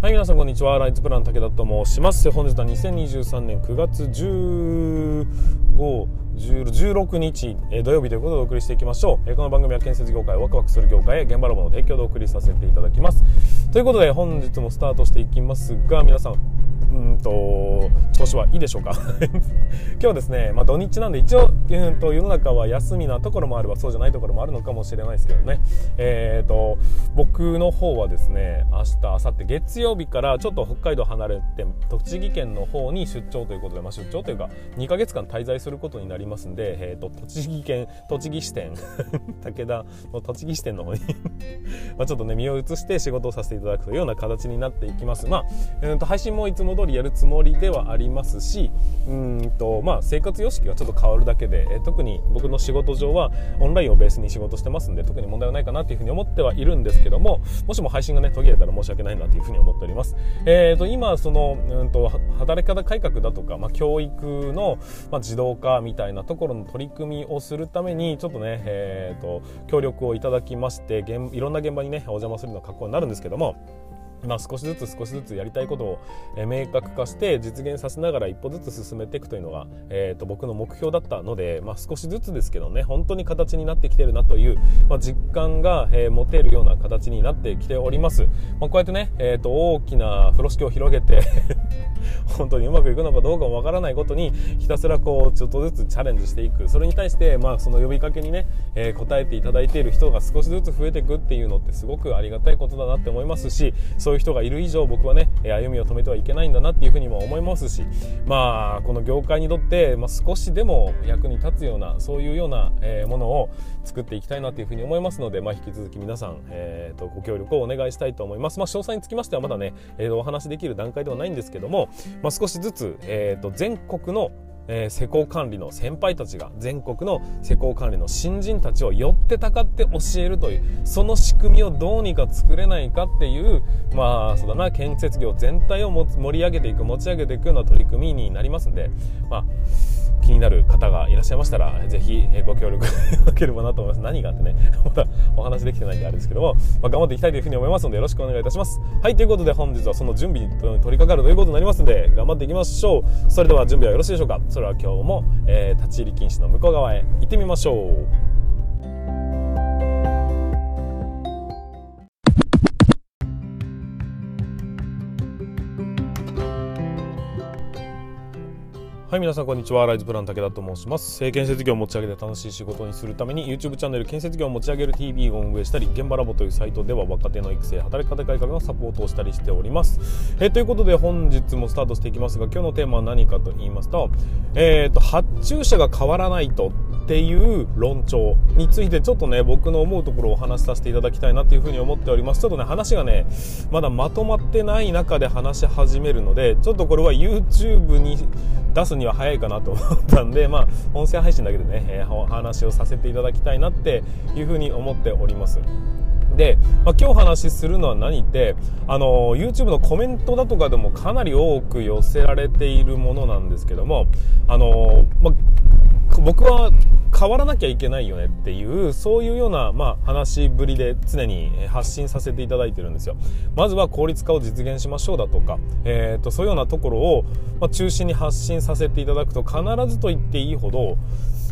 はい、皆さんこんにちは。ライツプラン武田と申します。本日は2023年9月15、16日、え土曜日ということでお送りしていきましょう。えこの番組は建設業界ワクワクする業界へ現場ロボの提供でお送りさせていただきます。ということで本日もスタートしていきますが、皆さん、うんと調子はいいでしょうか？今日ですね、まあ、土日なんで一応、うんと、世の中は休みなところもあればそうじゃないところもあるのかもしれないですけどね、えー、僕の方はですね明日明後日月曜日からちょっと北海道離れて栃木県の方に出張ということで、まあ、出張というか2ヶ月間滞在することになりますんで、えーと、栃木県栃木支店 武田の栃木支店の方に まちょっとね身を移して仕事をさせていただくというような形になっていきます。まあ、えー、と配信もいつも通りやるつもりではありますしうんと、まあ、生活様式がちょっと変わるだけで、え特に僕の仕事上はオンラインをベースに仕事してますんで特に問題はないかなというふうに思ってはいるんですけどももしも配信がね途切れたら申し訳ないなというふうに思っております。えーと、今その、うんと、働き方改革だとか、まあ、教育の、まあ、自動化みたいなところの取り組みをするためにちょっとね、えーと、と協力をいただきましていろんな現場にねお邪魔するような格好になるんですけどもまあ、少しずつ少しずつやりたいことを、明確化して実現させながら一歩ずつ進めていくというのが、えー、と僕の目標だったので、まあ、少しずつですけどね本当に形になってきてるなという、まあ、実感が、えー、持てるような形になってきております、まあ、こうやってね、えー、と大きな風呂敷を広げて 本当にうまくいくのかどうかもわからないことにひたすらこうちょっとずつチャレンジしていく。それに対して、まあ、その呼びかけにね、えー、答えていただいている人が少しずつ増えていくっていうのってすごくありがたいことだなって思いますしそういう人がいる以上僕はね歩みを止めてはいけないんだなっていうふうにも思いますしまあこの業界にとって、まあ、少しでも役に立つようなそういうような、えものを作っていきたいなというふうに思いますので、まあ、引き続き皆さん、えーと、ご協力をお願いしたいと思います。まあ、詳細につきましてはまだね、えー、お話できる段階ではないんですけども、まあ、少しずつ、えーと全国のえー、施工管理の先輩たちが全国の施工管理の新人たちを寄ってたかって教えるというその仕組みをどうにか作れないかっていうまあそうだな建設業全体を盛り上げていく持ち上げていくような取り組みになりますんでまあ気になる方がいらっしゃいましたら、ぜひご協力いただければなと思います。何があってね、まだお話できてないんであれですけども、まあ、頑張っていきたいというふうに思いますので、よろしくお願いいたします。はい、ということで本日はその準備に取り掛かるということになりますので、頑張っていきましょう。それでは準備はよろしいでしょうかそれは今日も、えー、立ち入り禁止の向こう側へ行ってみましょう。い皆さんこんにちは。ライズプラン武田と申します。建設業を持ち上げて楽しい仕事にするために YouTube チャンネル建設業を持ち上げる TV を運営したり現場ラボというサイトでは若手の育成働き方改革のサポートをしたりしております。えということで本日もスタートしていきますが今日のテーマは何かと言いますとえっ、ー、と発注者が変わらないと。っていう論調についてちょっとね僕の思うところをお話しさせていただきたいなというふうに思っております。ちょっとね話がねまだまとまってない中で話し始めるのでちょっとこれは YouTube に出すには早いかなと思ったんでまあ音声配信だけでね、えー、お話をさせていただきたいなっていうふうに思っております。で、まあ、今日話しするのは何ってあの YouTube のコメントだとかでもかなり多く寄せられているものなんですけどもあの、まあ僕は変わらなきゃいけないよねっていうそういうような、まあ、話ぶりで常に発信させていただいてるんですよ。まずは効率化を実現しましょうだとか、えーと、そういうようなところを、まあ、中心に発信させていただくと必ずと言っていいほど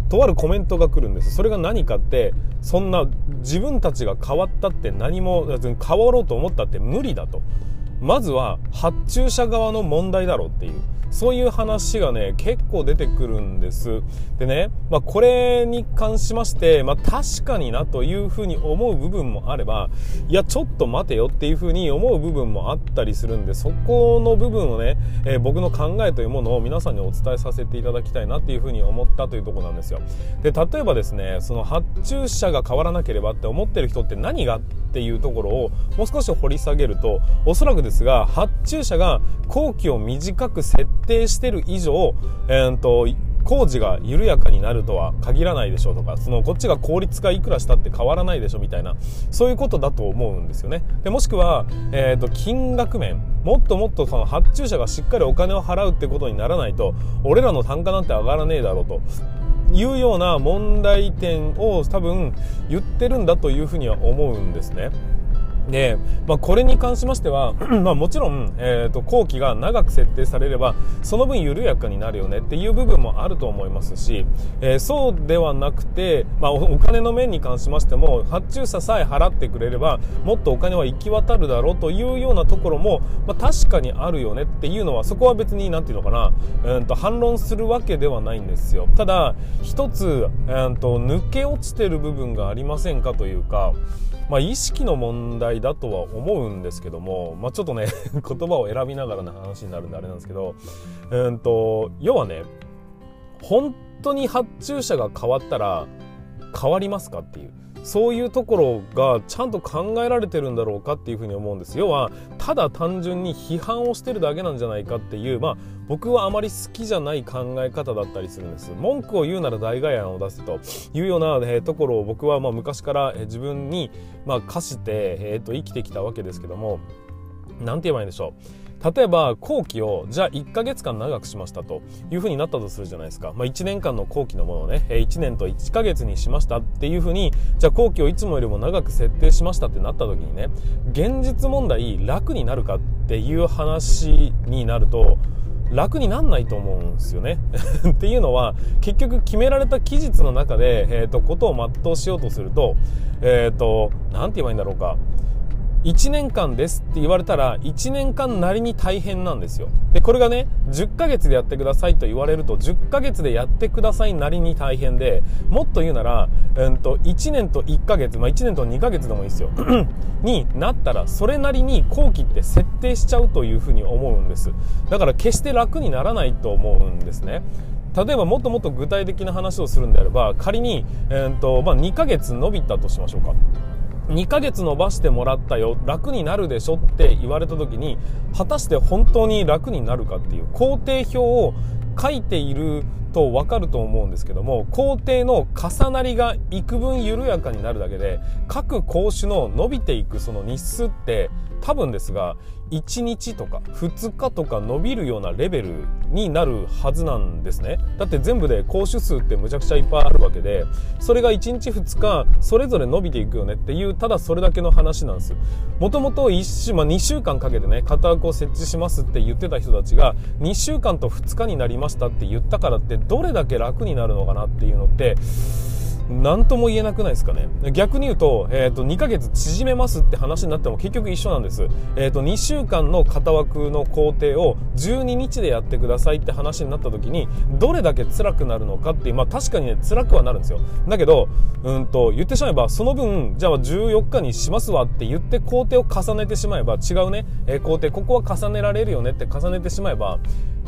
とあるコメントが来るんです。それが何かってそんな自分たちが変わったって何も変わろうと思ったって無理だと。まずは発注者側の問題だろうっていうそういう話がね、結構出てくるんです。でね、まあ、これに関しまして、まあ、確かになというふうに思う部分もあれば、いや、ちょっと待てよっていうふうに思う部分もあったりするんで、そこの部分をね、えー、僕の考えというものを皆さんにお伝えさせていただきたいなっていうふうに思ったというところなんですよ。で、例えばですね、その発注者が変わらなければって思ってる人って何がっていうところをもう少し掘り下げるとおそらくですが発注者が工期を短く設定してる以上、えーと、工事が緩やかになるとは限らないでしょうとかそのこっちが効率化いくらしたって変わらないでしょみたいなそういうことだと思うんですよねでもしくは、えーと、金額面もっともっとその発注者がしっかりお金を払うってことにならないと俺らの単価なんて上がらねえだろうというような問題点を多分言ってるんだというふうには思うんですね。で、まあ、これに関しましては、まあ、もちろん、えーと、工期が長く設定されればその分緩やかになるよねっていう部分もあると思いますし、えー、そうではなくて、まあ、お金の面に関しましても発注者さえ払ってくれればもっとお金は行き渡るだろうというようなところも、まあ、確かにあるよねっていうのはそこは別に何て言うのかな、うんと反論するわけではないんですよ。ただ一つ、えーと抜け落ちてる部分がありませんかというかまあ、意識の問題だとは思うんですけども、まあ、ちょっとね 言葉を選びながらの話になるんであれなんですけど、うんと、要はね、本当に発注者が変わったら変わりますかっていう。そういうところがちゃんと考えられてるんだろうかっていうふうに思うんです。要はただ単純に批判をしてるだけなんじゃないかっていう。まあ僕はあまり好きじゃない考え方だったりするんです。文句を言うなら代替案を出すと。いうような、えー、ところを僕はまあ昔から、えー、自分に、まあ、課して、えー、と生きてきたわけですけども。何て言えばいいんでしょう。例えば後期をじゃあ1ヶ月間長くしましたというふうになったとするじゃないですか、まあ、1年間の後期のものをね1年と1ヶ月にしましたっていうふうにじゃあ後期をいつもよりも長く設定しましたってなった時にね現実問題楽になるかっていう話になると楽になんないと思うんですよね。っていうのは結局決められた期日の中で、えーと、ことを全うしようとするとえっ、ー、と何て言えばいいんだろうか。1年間ですって言われたら1年間なりに大変なんですよ。でこれがね10ヶ月でやってくださいと言われると10ヶ月でやってくださいなりに大変でもっと言うなら、うんと、1年と1ヶ月、まあ、1年と2ヶ月でもいいですよ。になったらそれなりに後期って設定しちゃうというふうに思うんです。だから決して楽にならないと思うんですね。例えばもっともっと具体的な話をするんであれば仮に、えーとまあ、2ヶ月伸びたとしましょうか。2ヶ月伸ばしてもらったよ。楽になるでしょって言われた時に果たして本当に楽になるかっていう工程表を書いていると分かると思うんですけども工程の重なりが幾分緩やかになるだけで各工種の伸びていくその日数って多分ですが1日とか2日とか伸びるようなレベルになるはずなんですね。だって全部で講師数ってむちゃくちゃいっぱいあるわけでそれが1日2日それぞれ伸びていくよねっていうただそれだけの話なんです。もともと1週、まあ、2週間かけてね型枠を設置しますって言ってた人たちが2週間と2日になりますましたって言ったからってどれだけ楽になるのかなっていうのって何とも言えなくないですかね。逆に言うと,、えーと、2ヶ月縮めますって話になっても結局一緒なんです、えーと、2週間の型枠の工程を12日でやってくださいって話になった時にどれだけ辛くなるのかってまあ確かにね辛くはなるんですよ。だけどうんと言ってしまえばその分じゃあ14日にしますわって言って工程を重ねてしまえば違うね、えー、工程ここは重ねられるよねって重ねてしまえば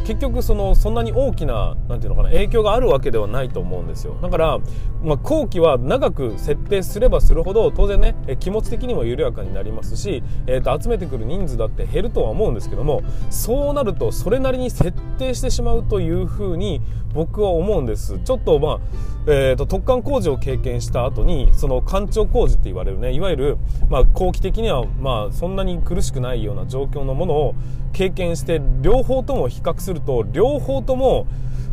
結局そのそんなに大きななんていうのかな影響があるわけではないと思うんですよ。だから、まあ、後期は長く設定すればするほど当然ね気持ち的にも緩やかになりますし、えー、と集めてくる人数だって減るとは思うんですけどもそうなるとそれなりに設定してしまうというふうに僕は思うんです。ちょっとまあ、えー、と突貫工事を経験した後にその干潮工事って言われるねいわゆる、まあ、後期的にはまあそんなに苦しくないような状況のものを経験して両方とも比較すると両方とも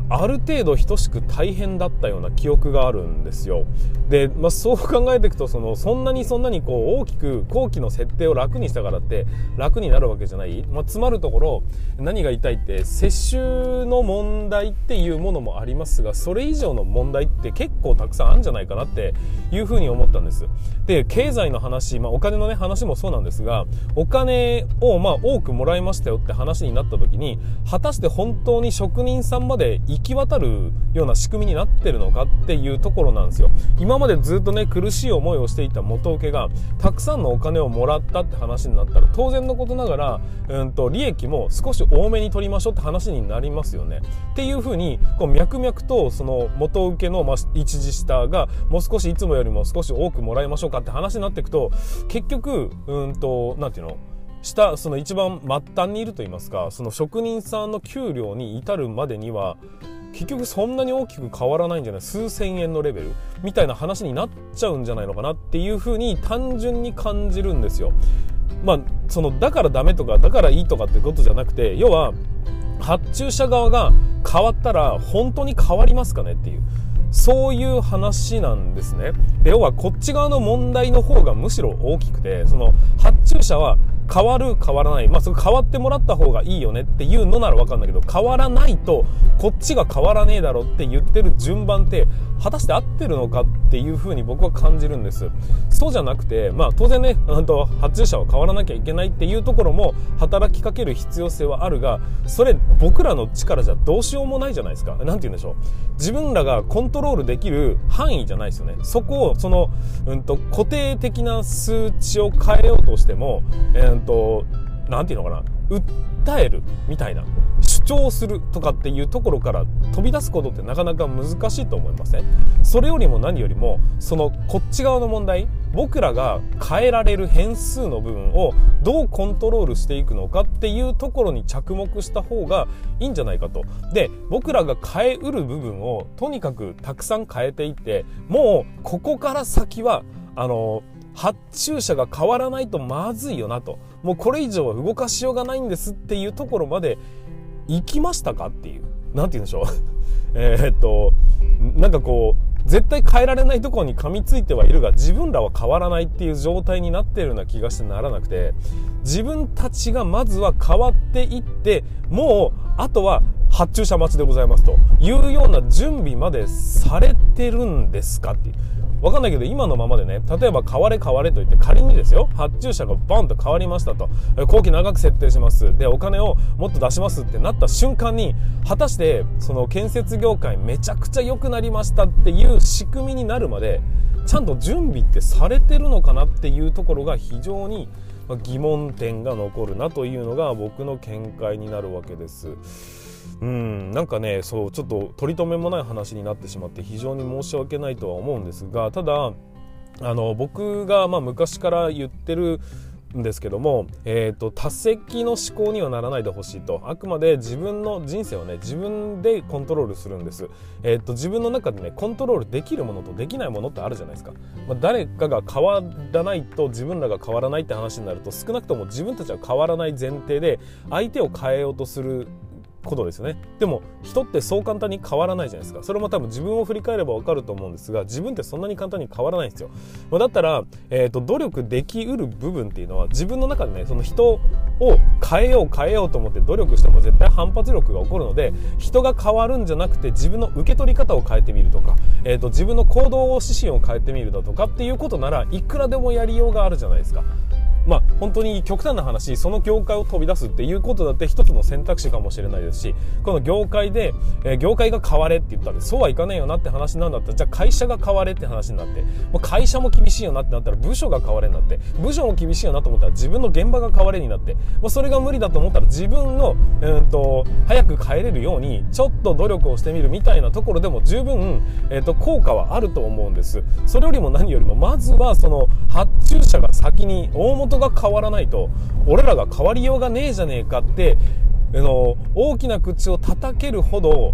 ある程度等しく大変だったような記憶があるんですよ。で、まあ、そう考えていくとそのそんなにそんなにこう大きく後期の設定を楽にしたからって楽になるわけじゃない、まあ、つまるところ何が言いたいって接種の問題っていうものもありますがそれ以上の問題って結構たくさんあるんじゃないかなっていうふうに思ったんです。で経済の話、まあ、お金のね話もそうなんですがお金をまあ多くもらいましたよって話になった時に果たして本当に職人さんまで行行き渡るような仕組みになってるのかっていうところなんですよ。今までずっとね苦しい思いをしていた元請けがたくさんのお金をもらったって話になったら当然のことながら、うんと、利益も少し多めに取りましょうって話になりますよね。っていうふうにこう脈々とその元請けの、まあ、一時下がもう少しいつもよりも少し多くもらいましょうかって話になっていくと結局うんと何て言うの？下その一番末端にいると言いますかその職人さんの給料に至るまでには結局そんなに大きく変わらないんじゃない？数千円のレベル？みたいな話になっちゃうんじゃないのかなっていうふうに単純に感じるんですよ。まあ、そのだからダメとかだからいいとかってことじゃなくて要は発注者側が変わったら本当に変わりますかねっていうそういう話なんですね。で要はこっち側の問題の方がむしろ大きくてその発注者は変わる変わらない、まあ、それ変わってもらった方がいいよねっていうのなら分かるんないけど変わらないとこっちが変わらねえだろって言ってる順番って果たして合ってるのかっていうふうに僕は感じるんです。そうじゃなくて、まあ、当然ねと発注者は変わらなきゃいけないっていうところも働きかける必要性はあるがそれ僕らの力じゃどうしようもないじゃないですか。何て言うんでしょう。自分らがコントロールできる範囲じゃないですよね。そこをその、うんと、固定的な数値を変えようとしても、えーんと、なんていうのかな訴えるみたいな主張するとかっていうところから飛び出すことってなかなか難しいと思いません？それよりも何よりもそのこっち側の問題僕らが変えられる変数の部分をどうコントロールしていくのかっていうところに着目した方がいいんじゃないかと。で僕らが変えうる部分をとにかくたくさん変えていってもうここから先はあの発注者が変わらないとまずいよなと。もうこれ以上は動かしようがないんですっていうところまで行きましたかっていう。何て言うんでしょう。えっとなんかこう絶対変えられないところに噛みついてはいるが自分らは変わらないっていう状態になってるような気がしてならなくて自分たちがまずは変わっていってもうあとは発注者待ちでございますと。いうような準備までされてるんですかって。いうわかんないけど今のままでね例えば変われ変われと言って仮にですよ発注者がバンと変わりましたと。後期長く設定します。でお金をもっと出しますってなった瞬間に果たしてその建設業界めちゃくちゃ良くなりましたっていう仕組みになるまでちゃんと準備ってされてるのかなっていうところが非常に疑問点が残るなというのが僕の見解になるわけです。うん。なんかねそうちょっと取り留めもない話になってしまって非常に申し訳ないとは思うんですがただあの僕がまあ昔から言ってるんですけども、えーと、多席の思考にはならないでほしいと。あくまで自分の人生をね自分でコントロールするんです、えーと、自分の中でねコントロールできるものとできないものってあるじゃないですか、まあ、誰かが変わらないと自分らが変わらないって話になると少なくとも自分たちは変わらない前提で相手を変えようとすることですよね。でも人ってそう簡単に変わらないじゃないですか。それも多分自分を振り返れば分かると思うんですが自分ってそんなに簡単に変わらないんですよ、まあ、だったら、えーと、努力できうる部分っていうのは自分の中でねその人を変えよう変えようと思って努力しても絶対反発力が起こるので人が変わるんじゃなくて自分の受け取り方を変えてみるとか、えーと、自分の行動指針を変えてみるだとかっていうことならいくらでもやりようがあるじゃないですか。まあ、本当に極端な話その業界を飛び出すっていうことだって一つの選択肢かもしれないですしこの業界で、えー、業界が変われって言ったらそうはいかねえよなって話なんだったらじゃあ会社が変われって話になってもう会社も厳しいよなってなったら部署が変われになって部署も厳しいよなと思ったら自分の現場が変われになって、まあ、それが無理だと思ったら自分の、えーと、早く帰れるようにちょっと努力をしてみるみたいなところでも十分、えーと効果はあると思うんです。それよりも何よりもまずはその発注者が先に大元が変わらないと俺らが変わりようがねえじゃねえかってあの大きな口を叩けるほど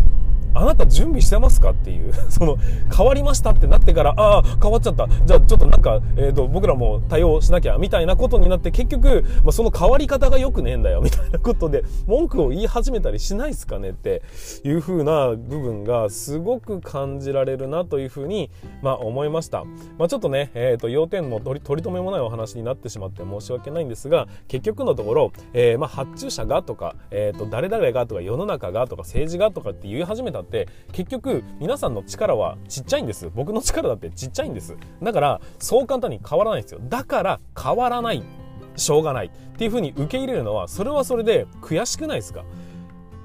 あなた準備してますかっていう。その変わりましたってなってからああ変わっちゃった。じゃあちょっとなんか、えーと、僕らも対応しなきゃみたいなことになって結局、まあ、その変わり方が良くねえんだよ みたいなことで文句を言い始めたりしないですかねっていう風な部分がすごく感じられるなというふうに、まあ、思いました、まあ、ちょっとね、えーと、要点の取り取り留めもないお話になってしまって申し訳ないんですが結局のところ、えー、まあ、発注者がとか、えーと誰々がとか世の中がとか政治がとかって言い始めたって結局皆さんの力はちっちゃいんです。僕の力だってちっちゃいんです。だからそう簡単に変わらないんですよ。だから変わらない。しょうがない。っていうふうに受け入れるのはそれはそれで悔しくないですか？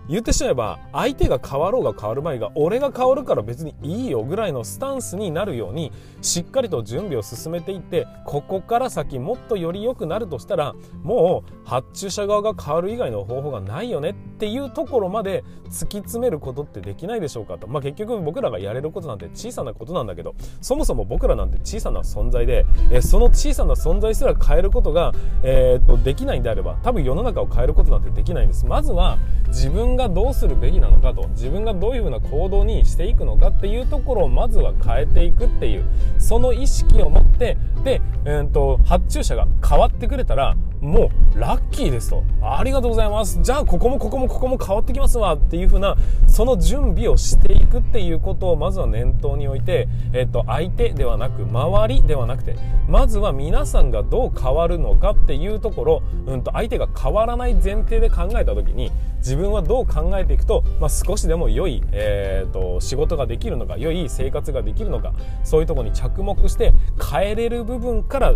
言ってしまえば相手が変わろうが変わる前が俺が変わるから別にいいよぐらいのスタンスになるようにしっかりと準備を進めていってここから先もっとより良くなるとしたらもう発注者側が変わる以外の方法がないよねっていうところまで突き詰めることってできないでしょうかと、まあ、結局僕らがやれることなんて小さなことなんだけどそもそも僕らなんて小さな存在で、えその小さな存在すら変えることが、えー、っとできないんであれば多分世の中を変えることなんてできないんです。まずは自分がどうするべきなのかと自分がどういうふうな行動にしていくのかっていうところをまずは変えていくっていうその意識を持ってで、えーと、発注者が変わってくれたらもうラッキーですと。ありがとうございます。じゃあここもここもここも変わってきますわっていう風なその準備をしていくっていうことをまずは念頭に置いて、えっと、相手ではなく周りではなくてまずは皆さんがどう変わるのかっていうところ、うん、と相手が変わらない前提で考えた時に自分はどう考えていくと、まあ、少しでも良い、えーと、仕事ができるのか良い生活ができるのかそういうとこに着目して変えれる部分から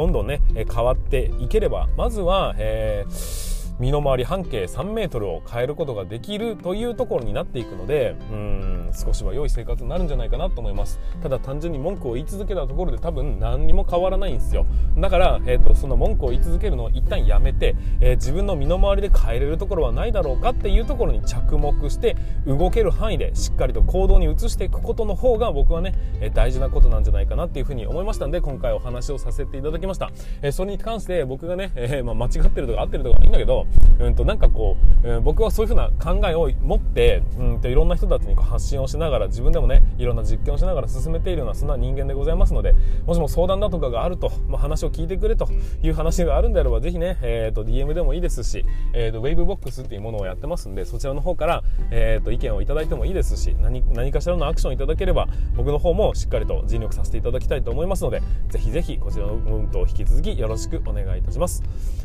どんどんね変わっていければまずは、えー身の回り半径3メートルを変えることができるというところになっていくのでうん少しは良い生活になるんじゃないかなと思います。ただ単純に文句を言い続けたところで多分何にも変わらないんですよ。だから、えーと、その文句を言い続けるのを一旦やめて、えー、自分の身の回りで変えれるところはないだろうかっていうところに着目して動ける範囲でしっかりと行動に移していくことの方が僕はね、えー、大事なことなんじゃないかなっていうふうに思いましたんで今回お話をさせていただきました、えー、それに関して僕がね、えまあ、間違ってるとか合ってるとかいいんだけどうんとなんかこう、えー、僕はそういうふうな考えを持ってうんといろんな人たちにこう発信をしながら自分でもねいろんな実験をしながら進めているようなそんな人間でございますのでもしも相談だとかがあると、まあ、話を聞いてくれという話があるんであればぜひね、えーと、DM でもいいですし、えーと、ウェーブボックスっていうものをやってますんでそちらの方から、えーと、意見をいただいてもいいですし何何かしらのアクションいただければ僕の方もしっかりと尽力させていただきたいと思いますのでぜひぜひこちらの運動を引き続きよろしくお願いいたします。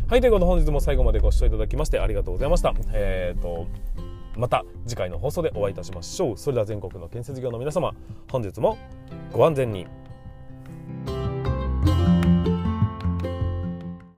はいということで本日も最後までご視聴いただきましてありがとうございました。えっ、ー、とまた次回の放送でお会いいたしましょう。それでは全国の建設業の皆様本日もご安全に。